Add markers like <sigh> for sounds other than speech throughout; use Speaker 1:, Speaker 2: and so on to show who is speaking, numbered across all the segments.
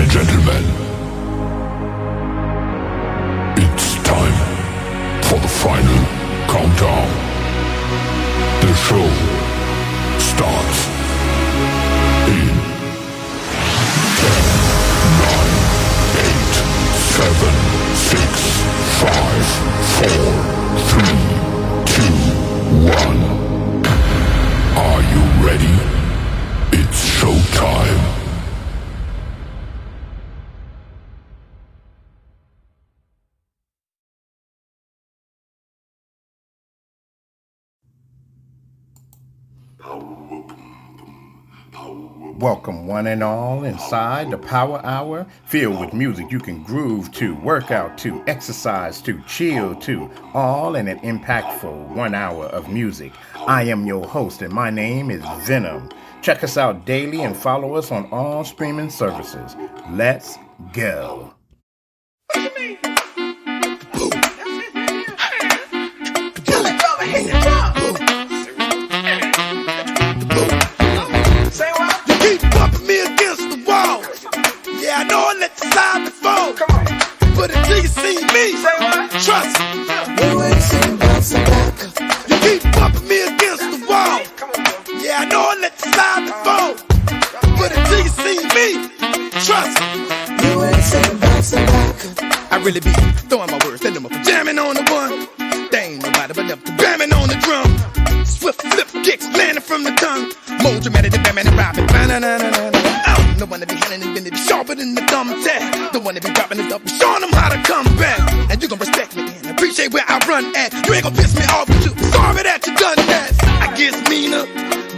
Speaker 1: and gentlemen, it's time for the final countdown. The show starts in 10, 9, 8, 7, 6, 5, 4, 3, 2, 1. Are you ready? It's showtime.
Speaker 2: Welcome, one and all, inside the Power Hour, filled with music you can groove to, work out to, exercise to, chill to, all in an impactful one hour of music. I am your host, and my name is Venom. Check us out daily and follow us on all streaming services. Let's go.
Speaker 3: Yeah, I know I let the side to fall. But until you see me, trust me. You ain't seen bounce a You keep bumping me against the wall. Yeah, I know I let the side to fall. But until you see me, trust me. You ain't seen bounce I really be throwing my words, sending them up, jamming on the one. They ain't nobody but them bamming on the drum. Swift flip kicks landing from the tongue. More dramatic than Batman and Robin. Ba-na-na-na-na-na. The one that be handling it, be sharper than the thumbtack. The one that be dropping it up, showing them how to come back. And you gon' respect me and appreciate where I run at. You ain't gon' piss me off, but you sorry that you done that. I get meaner,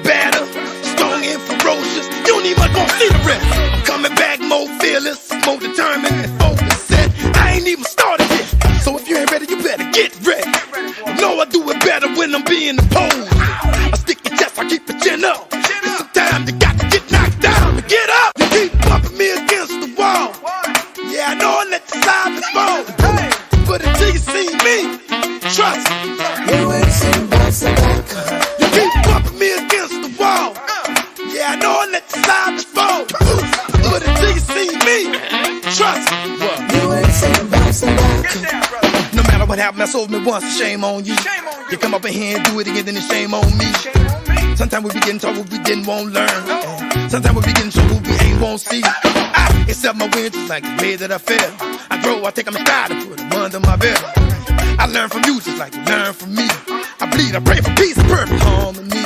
Speaker 3: badder, strong and ferocious. You don't even gon' see the rest. I'm coming back more fearless, more determined and focused. And I ain't even started yet. So if you ain't ready, you better get ready. Know I do it better when I'm being opposed. I stick your chest, I keep your chin up. And sometimes you got to get knocked down to get up. I know I let the side to fall. But until you see me, trust me. You ain't seen You keep bumping me against the wall. Yeah, I know I let the side to fall. But until you see me, trust me. You ain't seen No matter what happened, I sold me once, shame on you. You come up in here and do it again, then it's shame on me. Sometimes we be getting told what we didn't want learn. Sometimes we be getting told what we ain't won't see. Ah, I accept my wins just like the way that I feel. I grow, I take stride and put them under my belt. I learn from you just like you learn from me. I bleed, I pray for peace and perfect harmony.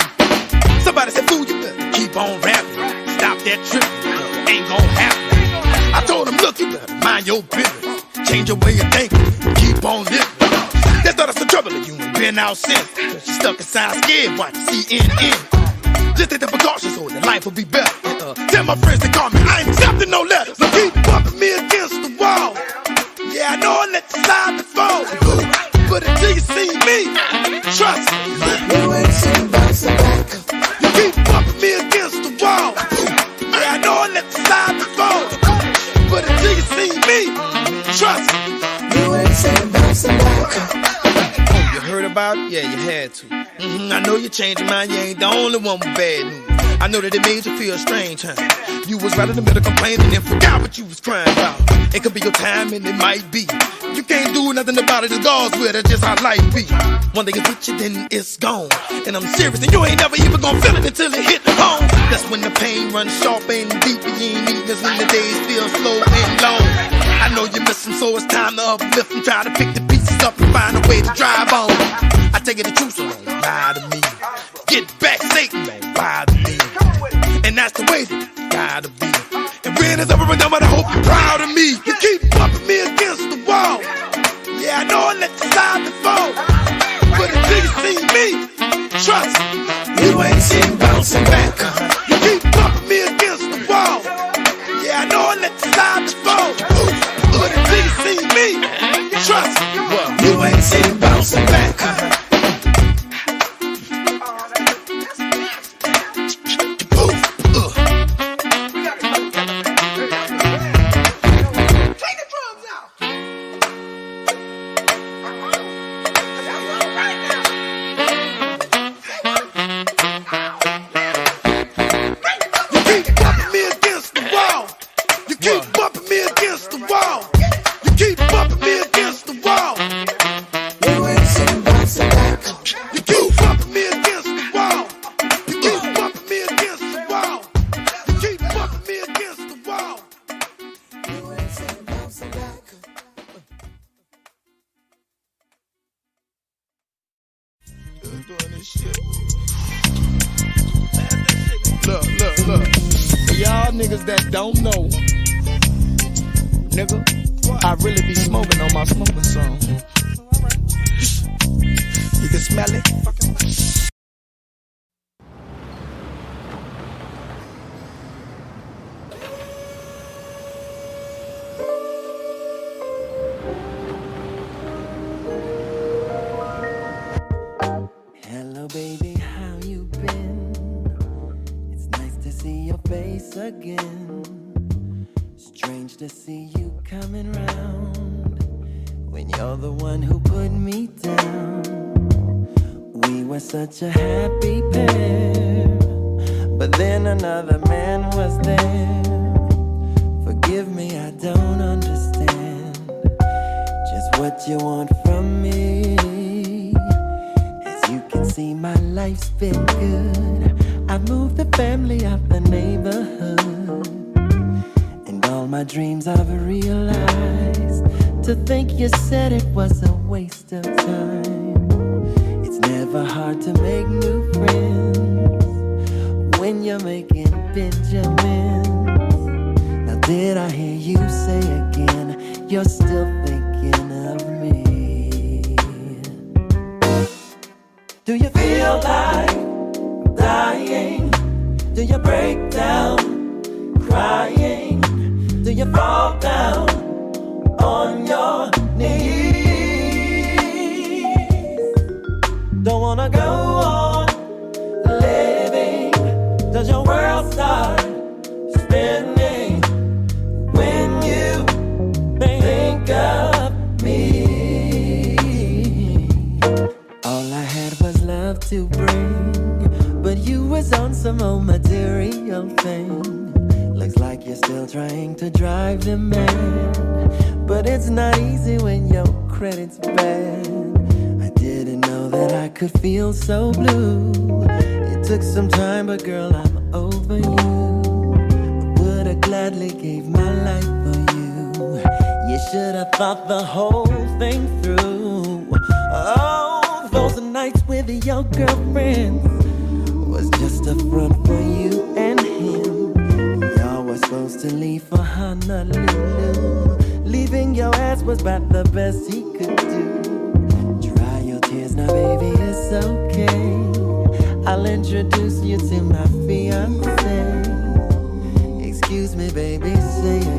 Speaker 3: Somebody said, fool, you better keep on rapping. Stop that tripping, ain't gon' happen. I told him, look, you better mind your business. Change your way of thinking, keep on living. They thought us some trouble and you ain't been out since. Cause you stuck inside scared, watch CNN. Just take the precautions so that life will be better. Uh, tell my friends to call me, I ain't accepting no letters. So keep bumping me against the wall. Yeah, I know I let the side fall. But until you see me, trust me. You keep bumping me against the wall. Yeah, I know I let the side fall. But until you see me, trust me. You heard about it? Yeah, you had to. hmm I know you changed your mind, you ain't the only one with bad news. I know that it made you feel strange, huh? You was right in the middle complaining and forgot what you was crying about. It could be your time and it might be. You can't do nothing about it, it's God's will, that's just how life be. One day it's with you, then it's gone. And I'm serious, and you ain't never even gonna feel it until it hit home. That's when the pain runs sharp and deep, and you ain't even when the days feel slow and long. I know you miss them, so it's time to uplift and try to pick the pieces up and find a way to drive on. I take it the truth, so don't lie to me. Get back, Satan, don't bother me. And that's the way that it gotta be. And when it's over and done, I hope you're proud of me. You keep bumping me against the wall. Yeah, I know I let the side fall. But until you see me, trust. You ain't seen bouncing back. up. You keep bumping me against the wall. Yeah, I know I let the side fall. But until you see me, trust seen bouncing back.
Speaker 4: such a happy I didn't know that I could feel so blue. It took some time but girl I'm over you. I would have gladly gave my life for you. You should have thought the whole thing through. Oh, those nights with your girlfriends Was just a front for you and him. Y'all were supposed to leave for Honolulu. Leaving your ass was about the best he my baby, it's okay. I'll introduce you to my fiance. Excuse me, baby, say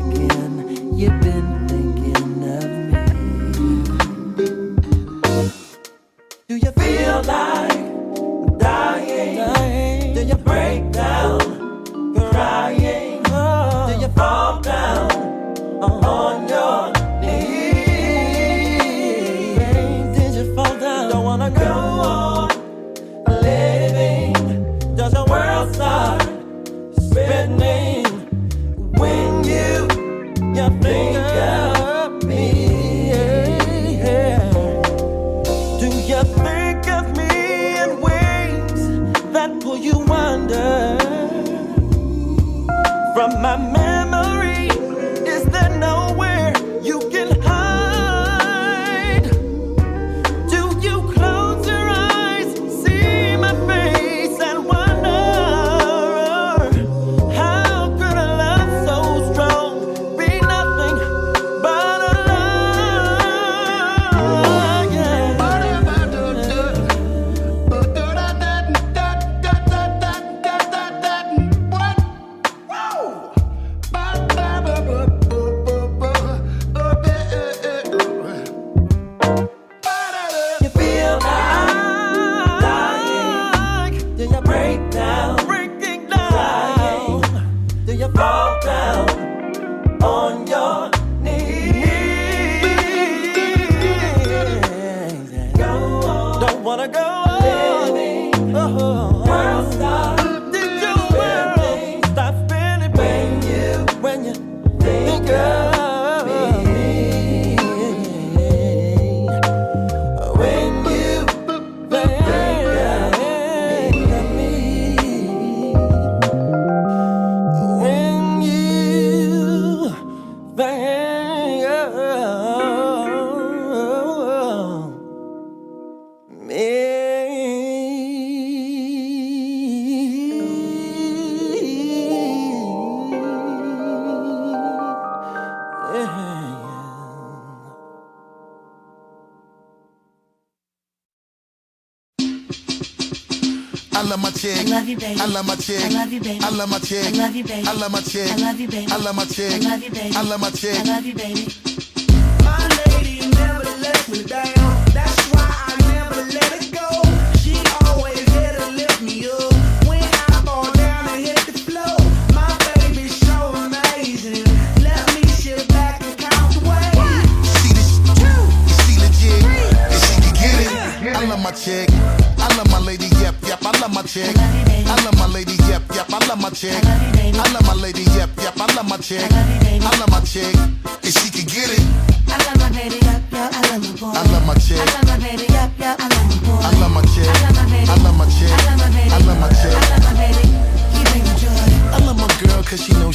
Speaker 5: I love.
Speaker 6: My chick.
Speaker 5: I love you, baby.
Speaker 6: I love my chick.
Speaker 5: I love you, baby.
Speaker 6: I love my chick.
Speaker 5: I love you, baby.
Speaker 6: I love my chick.
Speaker 5: I love you, baby.
Speaker 6: I love my chick.
Speaker 5: I love you, baby.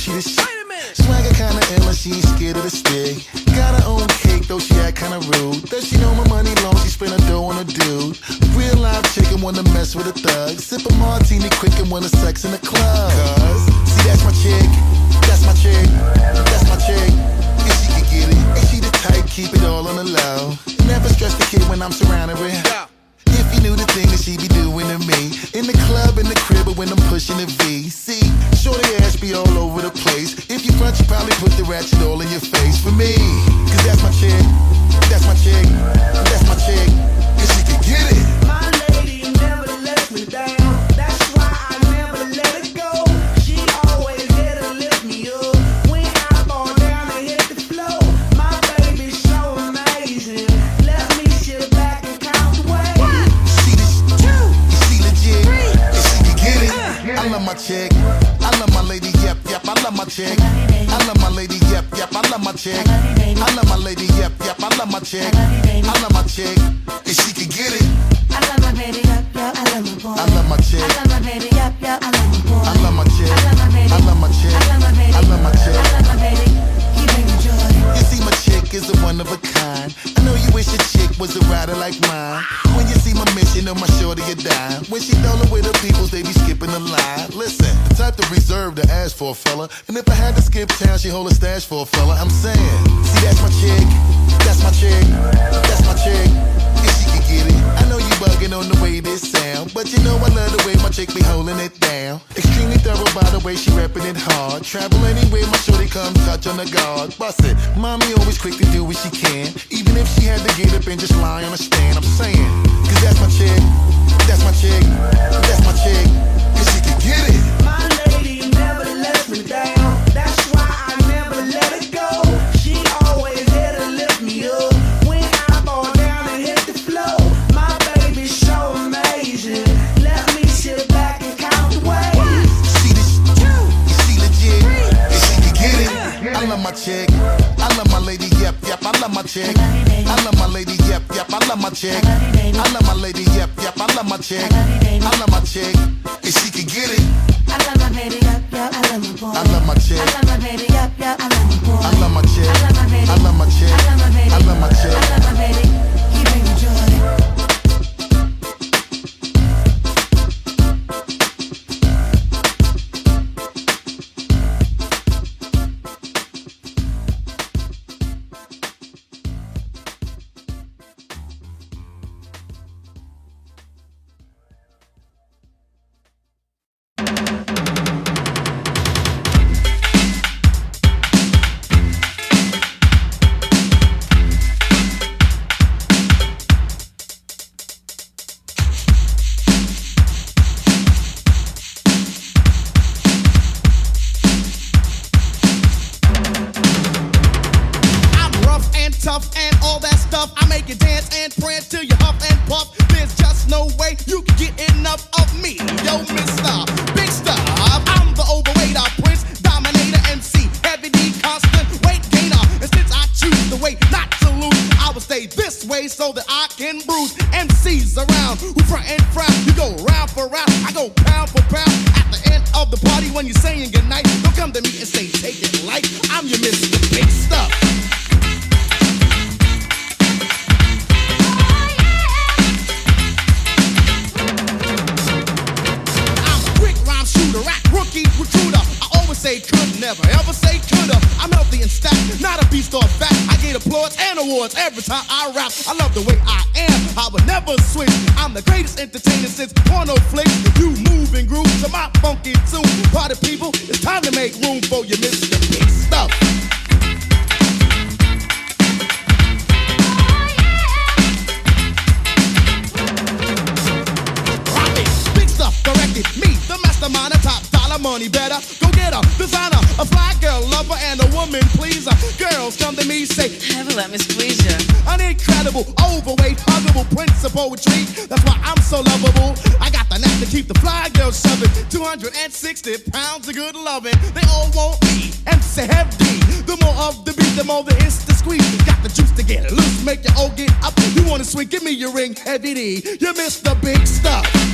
Speaker 7: She the
Speaker 6: shit. Swagger kinda and she ain't scared of the stick. Got her own cake though she act kinda rude. Does she know my money long? She spend her dough on a dude. Real live chicken wanna mess with a thug. Sip a martini quick and wanna sex in the club. Cause, see that's my chick. That's my chick. That's my chick. And she can get it. And she the type, keep it all on the low. Never stress the kid when I'm surrounded with her. You knew the thing that she be doing to me. In the club, in the crib, but when I'm pushing the V. See, shorty ass be all over the place. If you front, you probably put the ratchet all in your face. For me, cause that's my chick. That's my chick. That's my chick. And she can get it.
Speaker 7: My lady never lets me down.
Speaker 6: Chick I love my lady, yep, yep I love my chick I love my lady, yep, yep I love my chick I love my chick And she can get it
Speaker 5: I love my baby, yep, yep, I love my boy.
Speaker 6: I love my chick
Speaker 5: I love my baby, yup, yup, I love my boy.
Speaker 6: I love my chick. Chick is a one of a kind. I know you wish your chick was a rider like mine. When you see my mission on my shorty, you die. When she dollar with her peoples, they be skipping the line. Listen, the type to reserve to ask for a fella. And if I had to skip town, she hold a stash for a fella. I'm saying, see, that's my chick. That's my chick. That's my chick. Get it. I know you bugging on the way this sound. But you know I love the way my chick be holding it down. Extremely thorough by the way she repping it hard. Travel anywhere, my shorty come touch on the guard. Bust it. Mommy always quick to do what she can. Even if she had to get up and just lie on a stand. I'm saying, cause that's my chick. That's my chick. That's my chick. Chick. I love my lady, yep, yep. I love my chick. I love my chick.
Speaker 3: Say could, never ever beast or fact. I get applause and awards every time I rap. I love the way I am. I would never switch. I'm the greatest entertainer since porno flicks. You move and groove to my funky tune. Party people, it's time to make room for you, Mr. Big Stuff. Top dollar money better. Go get a designer, a fly girl lover, and a woman pleaser. Girls come to me, say,
Speaker 8: Never let me squeeze you.
Speaker 3: an incredible, overweight, huggable prince of poetry. That's why I'm so lovable. I got the knack to keep the fly girls shoving. 260 pounds of good loving. They all want me, MC heavy. The more of the beat, the more the it's the squeeze. Got the juice to get loose, make you all get up. You wanna swing, give me your ring, heavy D. You missed the big stuff.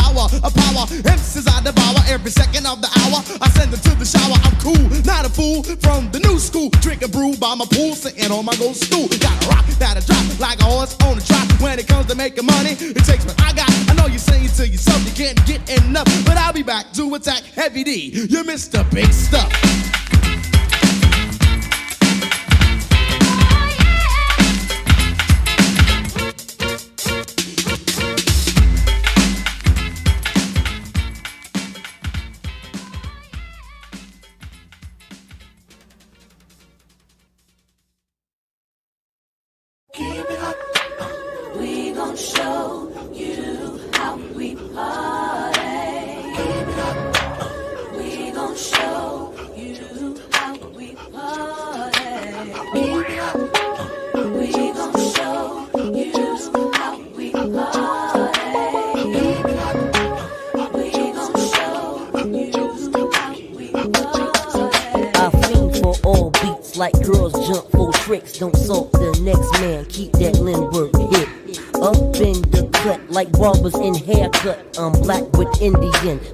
Speaker 3: Tower, a power. MCs I devour every second of the hour. I send them to the shower. I'm cool, not a fool. From the new school, drinking brew by my pool, sitting on my gold stool. Got a rock that'll drop like a horse on a trot. When it comes to making money, it takes what I got. I know you're saying to yourself you can't get enough, but I'll be back to attack heavy D. You missed the big stuff.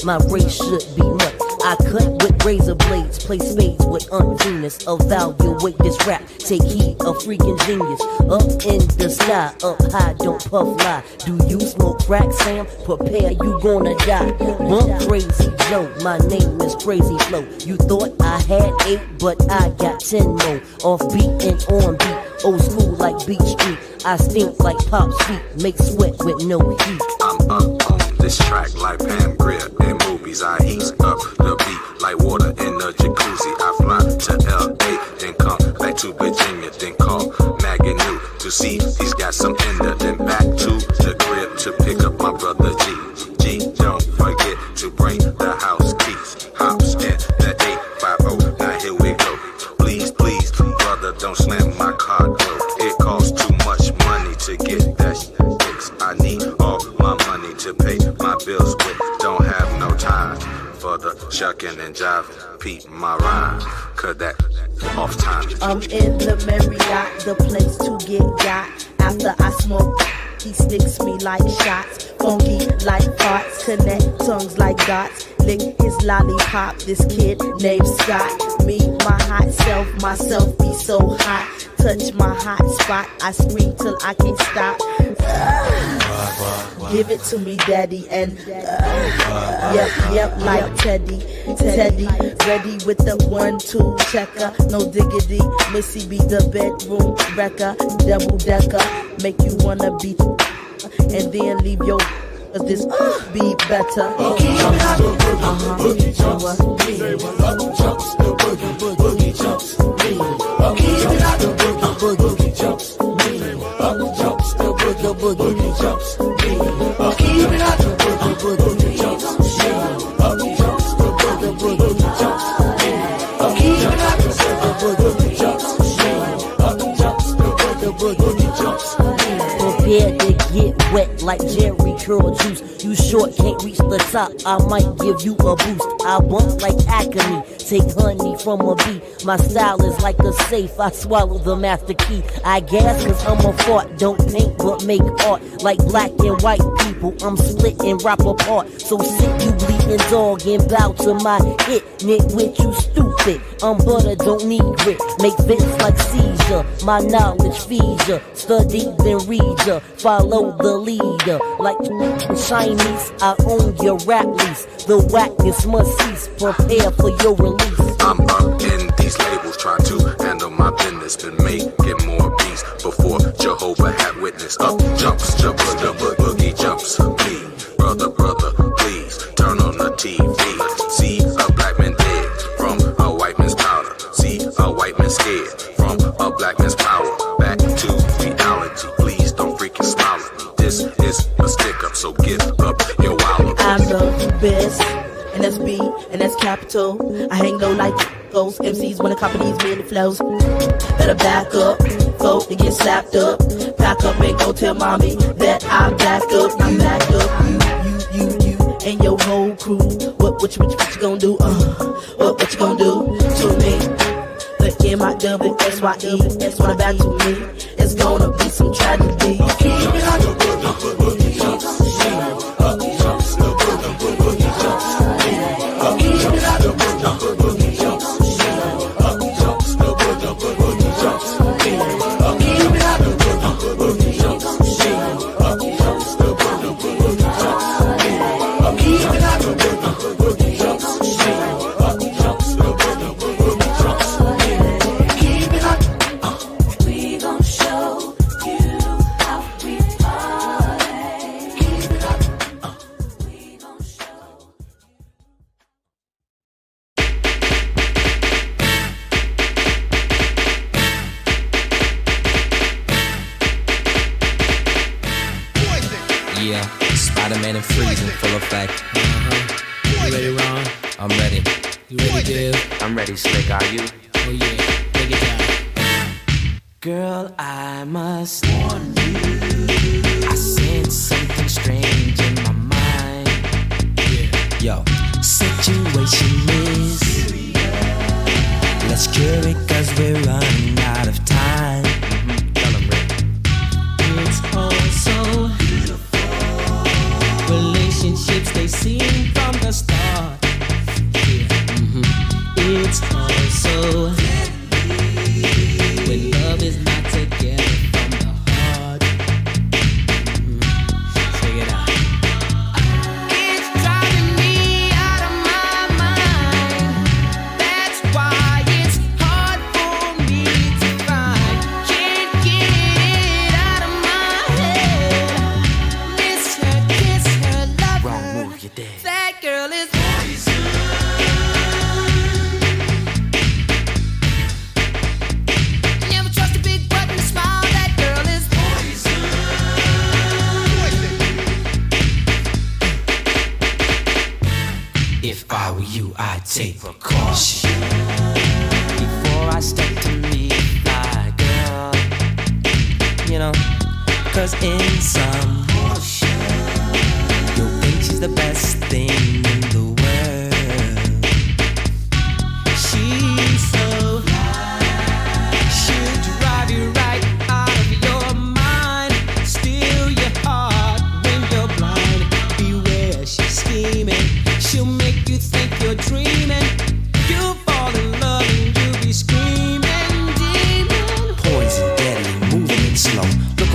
Speaker 9: My race should be nuts. I cut with razor blades, play spades with Venus. Evaluate this rap, take heed, a freaking genius. Up in the sky, up high, don't puff lie. Do you smoke crack, Sam? Prepare, you gonna die. Bump crazy Joe, my name is Crazy Flow. You thought I had eight, but I got ten more. Off beat and on beat, old school like Beat Street. I stink like Pop Street, make sweat with no heat.
Speaker 10: I'm up on this track like Pam Grier movies. I heat up the beat like water in a jacuzzi. I fly to LA, then come back to Virginia, then call Maggie New to see he's got some in. Then back to the crib to pick up my brother G. My rhyme, that off time.
Speaker 11: I'm in the Marriott, the place to get got. After I smoke, he sticks me like shots. Funky like farts, connect tongues like dots. Lick his lollipop, this kid named Scott. Me, my hot self, myself be so hot. Touch my hot spot, I scream till I can't stop. <sighs> Give it to me, daddy, and uh, yep, yep, like Teddy, Teddy, ready with the one, two checker, no diggity. Missy be the bedroom wrecker, double decker, make you wanna be, and then leave your. This uh, be better.
Speaker 9: The boogie jumps me up. Even I do boogie boogie jumps me up. Boogie boogie jumps me up. Even I do boogie boogie jumps me up. Boogie boogie jumps me up wet like Jheri curl juice. You short, can't reach the top. I might give you a boost. I bump like Acme. Take honey from a bee. My style is like a safe. I swallow the master key. I gas cause I'm a fart. Don't paint but make art. Like black and white people. I'm split and rap apart. So sit you bleeding dog and bow to my hit. Nitwit, you stupid. I'm butter, don't need grit. Make fits like seizure. My knowledge feeds ya. Study then read ya. Follow the leader. Like Chinese, I own your rap lease. The whackness must cease. Prepare for your release.
Speaker 10: I'm up in these labels, try to handle my business. Been making more beats before Jehovah had witness. Up jumps, jump,
Speaker 11: the I hang low like ghosts. MCs wanna copy these many flows. Better back up, folk to get slapped up. Back up and go tell mommy that I'm back up. I'm back up. You, you, you, you, and your whole crew. What, what, you, what, you, what you gonna do? Uh, what, what you gonna do to me? The M I double S Y E, that's what about to me. It's gonna be some tragedy.
Speaker 12: We
Speaker 8: Freeze in full effect.
Speaker 13: You ready, Ron?
Speaker 8: I'm ready.
Speaker 13: You ready, Dave?
Speaker 8: I'm ready, Slick. Are you?
Speaker 13: Oh yeah, take it down.
Speaker 8: Girl, I must warn you. I sense something strange in my mind. Yo, situation is. Let's cure it cause we're running out of time.
Speaker 13: Relationships they seem from the start. Yeah. mhm. It's all so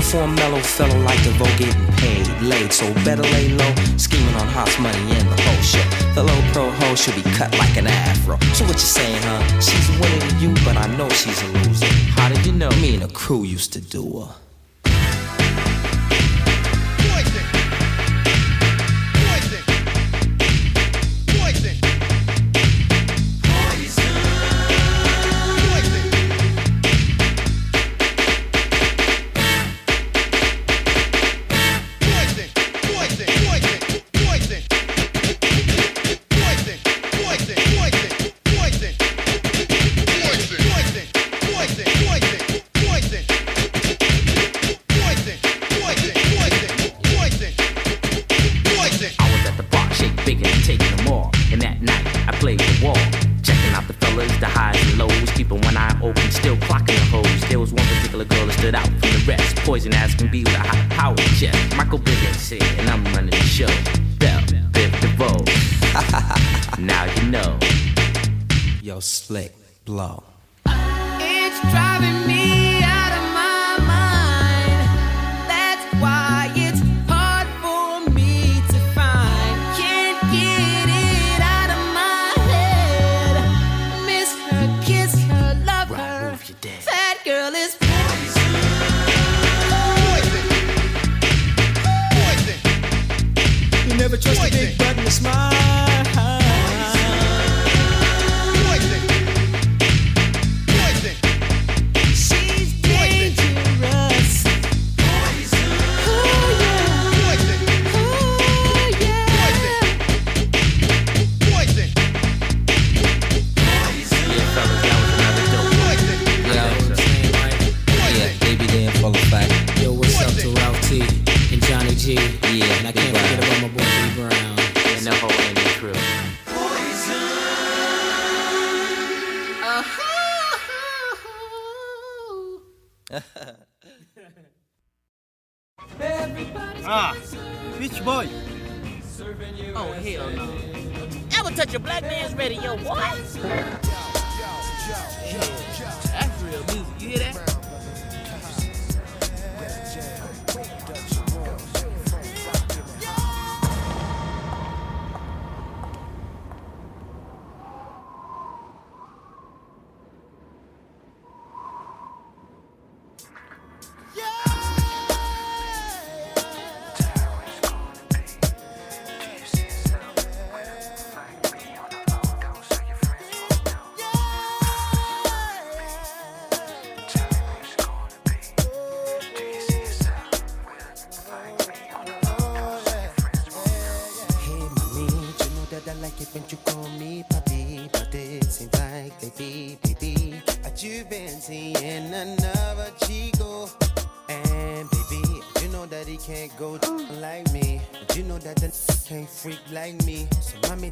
Speaker 12: For a
Speaker 8: mellow fellow like DeVoe getting paid, laid. So better lay low, scheming on hot money and the whole shit. The low pro hoe should be cut like an afro. So what you saying, huh? She's winning you, but I know she's a loser. How did you know? Me and the crew used to do her.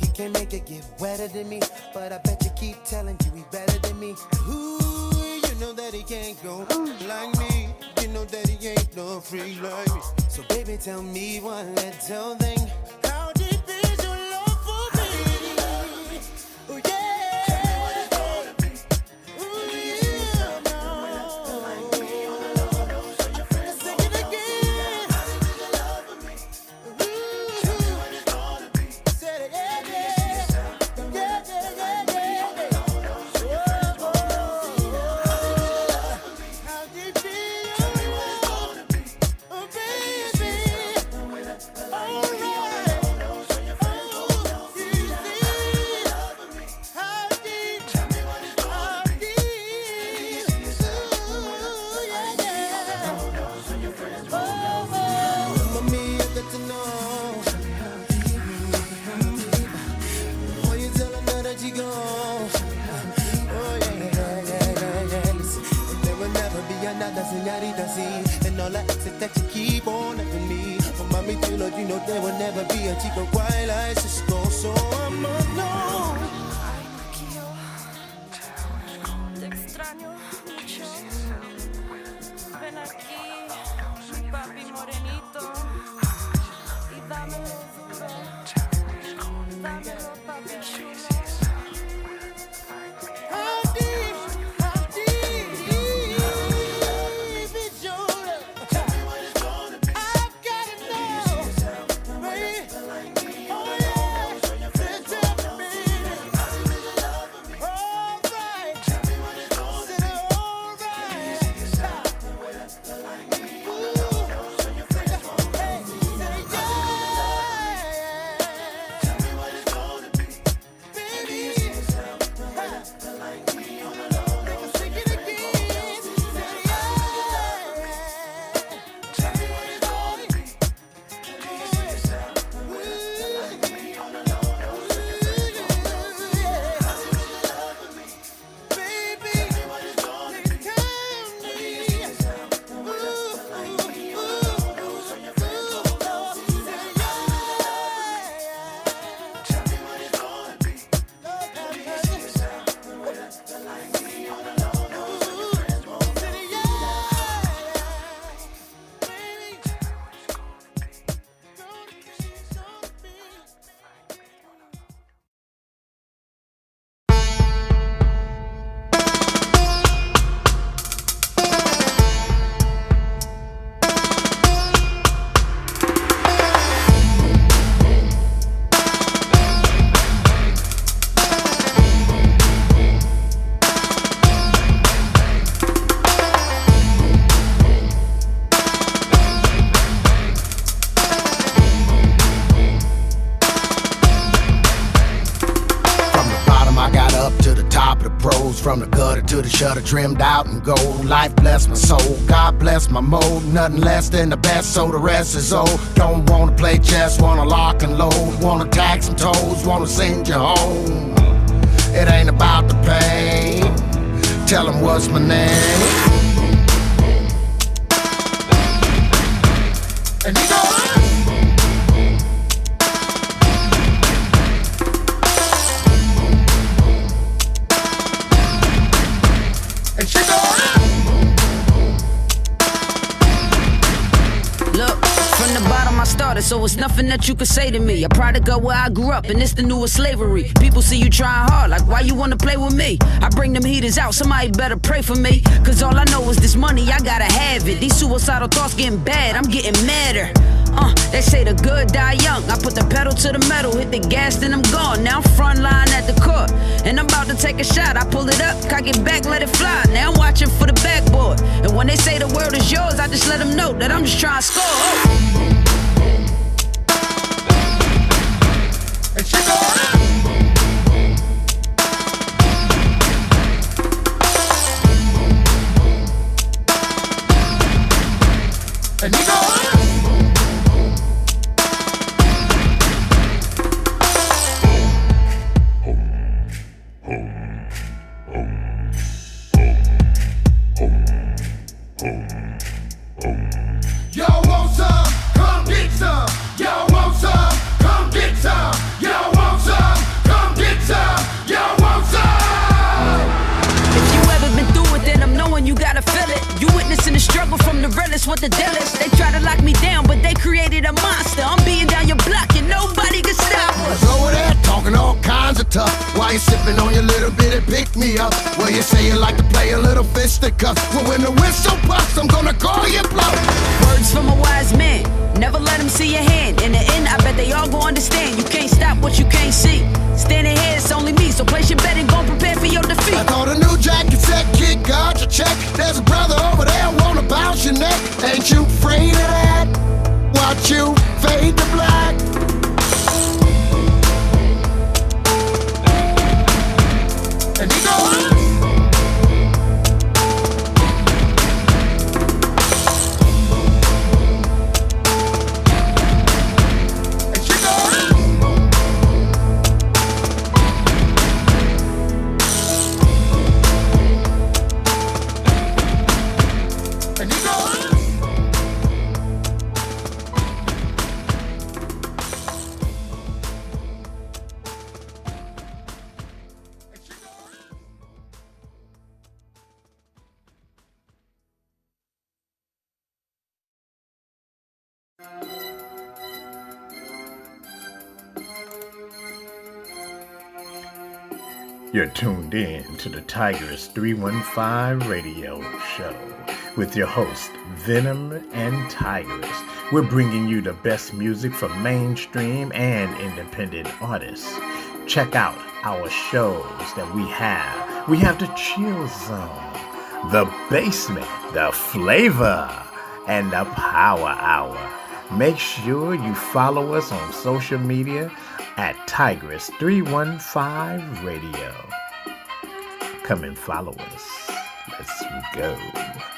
Speaker 14: He can make it get wetter than me, but I bet you keep telling you he better than me. Ooh, you know that he can't go like me. You know that he ain't no free like me. So baby, tell me one little thing.
Speaker 15: Trimmed out in gold. Life bless my soul, God bless my mode. Nothing less than the best, so the rest is old. Don't wanna play chess, wanna lock and load, wanna tag some toes, wanna send you home. It ain't about the pain. Tell 'em what's my name.
Speaker 16: Bottom I started, so it's nothing that you could say to me. A product of where I grew up, and it's the newest slavery. People see you trying hard, like why you wanna play with me? I bring them heaters out, somebody better pray for me. Cause all I know is this money, I gotta have it. These suicidal thoughts getting bad, I'm getting madder. Uh, they say the good die young. I put the pedal to the metal, hit the gas, then I'm gone. Now I'm front line at the court, and I'm about to take a shot. I pull it up, cock it back, let it fly. Now I'm watching for the backboard. And when they say the world is yours, I just let them know that I'm just trying to score.
Speaker 15: And
Speaker 2: tuned in to the Tigers 315 radio show with your host, Venom and Tigers. We're bringing you the best music from mainstream and independent artists. Check out our shows that we have. We have the Chill Zone, the Basement, the Flavor, and the Power Hour. Make sure you follow us on social media at Tigress315 Radio. Come and follow us. Let's go.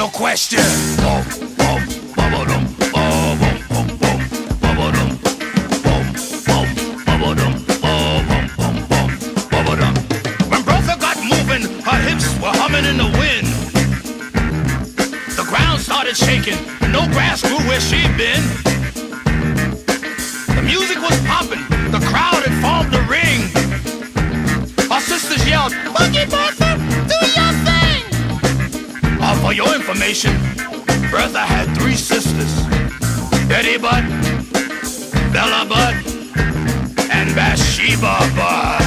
Speaker 17: no question. When Bertha got moving, her hips were humming in the wind. The ground started shaking, no grass grew where she'd been. information. Brother, I had three sisters. Betty Butt, Bella Butt, and Bathsheba Butt.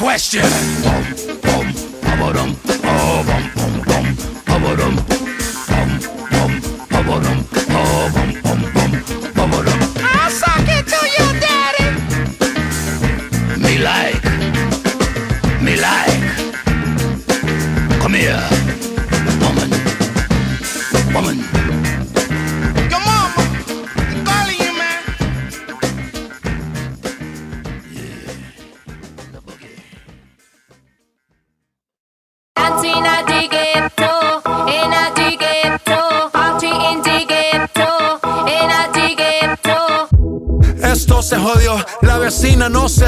Speaker 17: question.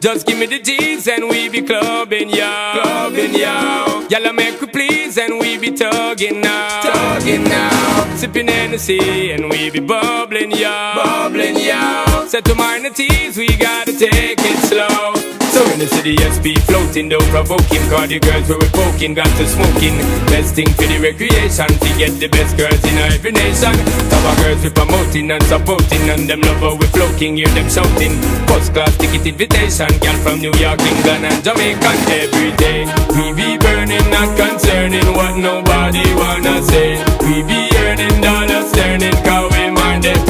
Speaker 18: Just give me the G's and we be clubbing, yo. Clubbing, yo. Y'all make we please and we be tugging now. Tugging now. Sipping Hennessy and we be bubbling, yo. Bubbling, yo. Set to minor teas, we gotta take it slow. So in the city, SP floating, though provoking. Cause the girls where we poking, got to smoking. Best thing for the recreation, to get the best girls in every nation. Top of girls we promoting and supporting, and them lover we floating, hear them shouting. First class ticket invitation, girl from New York, England, and Jamaica every day. We be burning, not concerning what nobody wanna say. We be earning dollars, turning, cause we mind it,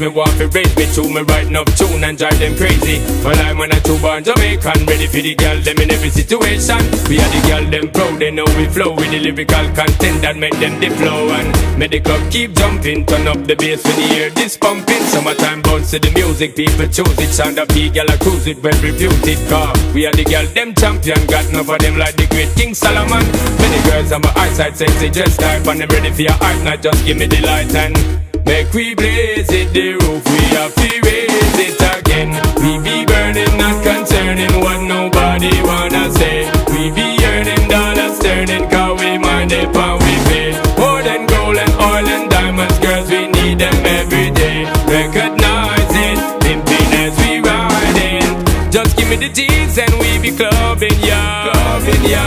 Speaker 18: me want to raise me to me writing up tune and drive them crazy. Well, I'm when I true born Jamaican, ready for the girl them in every situation. We are the girl them proud, they know we flow with the lyrical content that make them the flow and make the club keep jumping. Turn up the bass when you hear this pumping. Summertime bounce to the music, people choose it. Sound up, girl I cruise it, well reputed car. We are the girl them champion, got enough of them like the great King Solomon. Many girls on my eyesight sexy, just type and them ready for your art, not just give me the light and. Make we blaze it, the roof, we have to raise it again. We be burning, not concerning what nobody wanna say. We be earning dollars, turning, cause we mind it, and we pay. More than gold and oil and diamonds, girls, we need them every day. Recognize it, pimping as we riding. Just give me the G's and we be clubbing, yo. Clubbing, yo.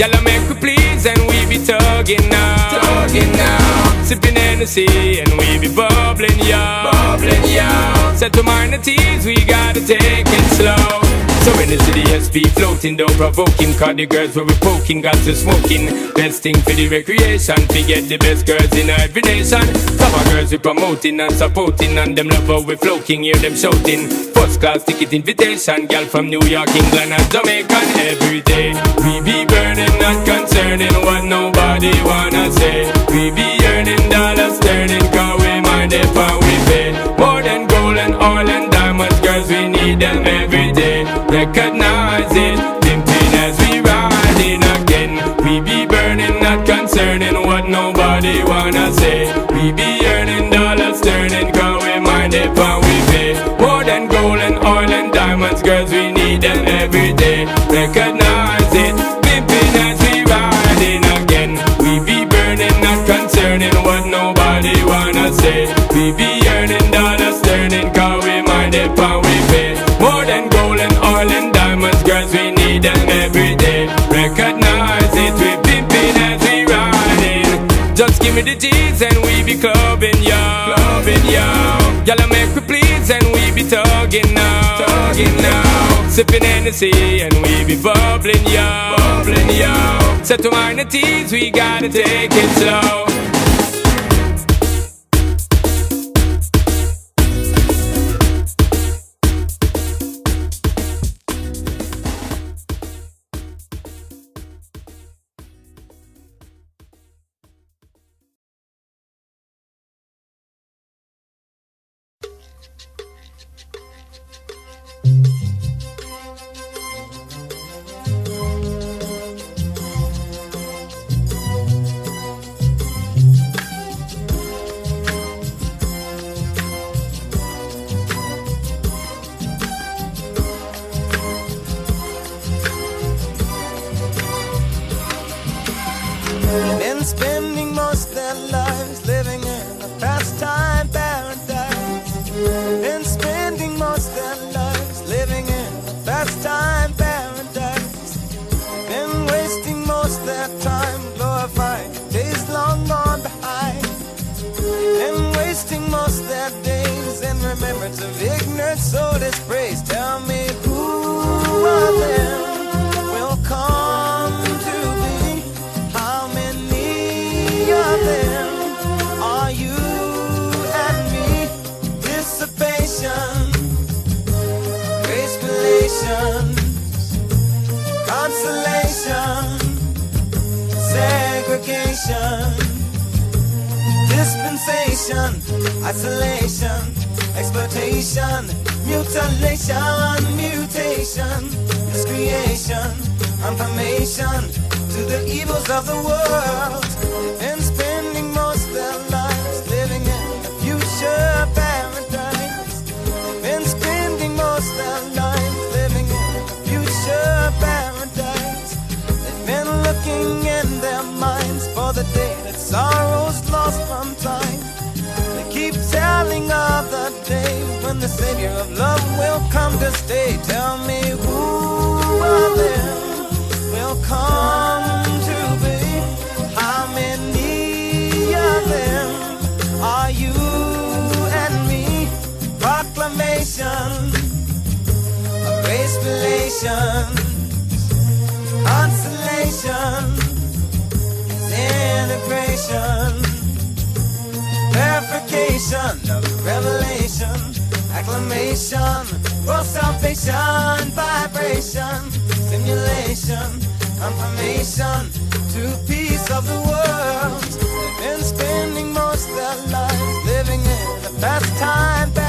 Speaker 18: Y'all make we please and we be tugging now. Tugging now. Sipping Hennessy and we be bubbling, yo. Bubbling, yo. Set to mind the teas, we gotta take it slow. So in the city, SP floating, though provoking. Cause the girls where we poking, got to smoking. Best thing for the recreation, to get the best girls in every nation. Some of girls we promoting and supporting, and them lover we floating, hear them shouting. First class ticket invitation, girl from New York, England, and Jamaica every day. We be burning, not concerning what nobody wanna say. We be dollars, turning, cause we mind and we pay. More than gold and oil and diamonds, girls, we need them every day. Recognize it, pimping as we riding again. We be burning, not concerning what nobody wanna say. We be earning dollars, turning, cause we mind and we the G's and we be clubbing, yo. Clubbing, yo. Y'all make we please and we be tugging now. Tugging now. Sipping Hennessy and we be bubbling, yo. Bubbling, yo. Set to minor teas, we gotta take it slow.
Speaker 7: of the world and spending most of their lives living in a future paradise. And spending most of their lives living in a future paradise. They've been looking in their minds for the day that sorrow's lost from time. They keep telling of the day when the Savior of love will come to stay. Tell me who of them will come. consolation, consolation, integration, verification of revelation, acclamation, world salvation, vibration, simulation, confirmation, to peace of the world. They've been spending most their lives living in the
Speaker 19: past time.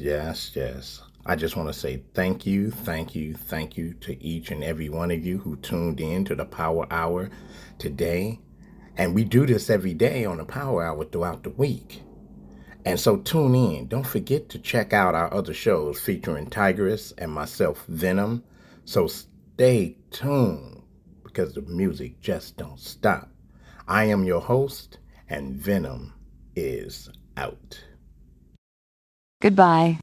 Speaker 2: Yes, yes. I just want to say thank you, thank you, thank you to each and every one of you who tuned in to the Power Hour today. And we do this every day on the Power Hour throughout the week. And so tune in. Don't forget to check out our other shows featuring Tigress and myself, Venom. So stay tuned because the music just don't stop. I am your host, and Venom is out.
Speaker 20: Goodbye.